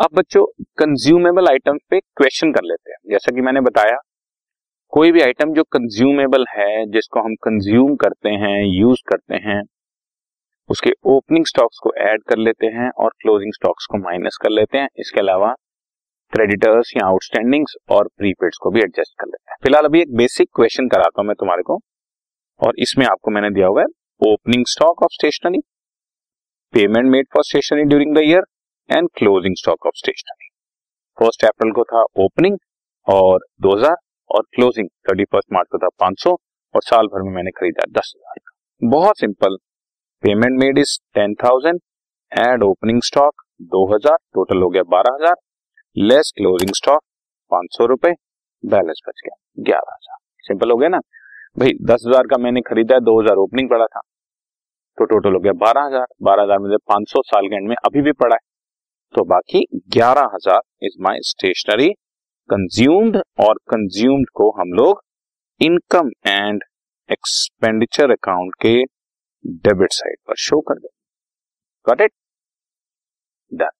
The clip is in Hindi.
अब बच्चों कंज्यूमेबल आइटम पे क्वेश्चन कर लेते हैं। जैसा कि मैंने बताया, कोई भी आइटम जो कंज्यूमेबल है, जिसको हम कंज्यूम करते हैं यूज़ करते हैं, उसके ओपनिंग स्टॉक्स को ऐड कर लेते हैं और क्लोजिंग स्टॉक्स को माइनस कर लेते हैं। इसके अलावा क्रेडिटर्स या आउटस्टैंडिंग्स और प्रीपेड्स को भी एडजस्ट कर लेते हैं। फ़िलहाल अभी एक बेसिक क्वेश्चन कराता हूँ मैं तुम्हारे को, और इसमें आपको मैंने दिया हुआ है opening stock of stationery payment made for stationery during the year and closing stock of stationery first April को था ओपनिंग और 2000 और क्लोजिंग थर्टी फ़र्स्ट मार्च को था 500 और साल भर में मैंने खरीदा दस हज़ार का। बहुत simple payment made is ten thousand add opening stock दो हज़ार टोटल हो गया बारह हज़ार। लेस क्लोजिंग स्टॉक पाँच सौ रुपए बैलेंस बच गया ग्यारह हज़ार। सिंपल हो गया ना? भाई, दस हज़ार का मैंने खरीदा है, दो हज़ार ओपनिंग पड़ा था। तो टोटल हो गया बारह हज़ार। बारह हज़ार में पाँच सौ साल के एंड में अभी भी पड़ा है। तो बाकी ग्यारह हज़ार इज़ माई स्टेशनरी कंज्यूम्ड और कंज्यूम्ड को हम लोग इनकम एंड एक्सपेंडिचर अकाउंट के डेबिट साइड पर शो कर देंगे। Got it done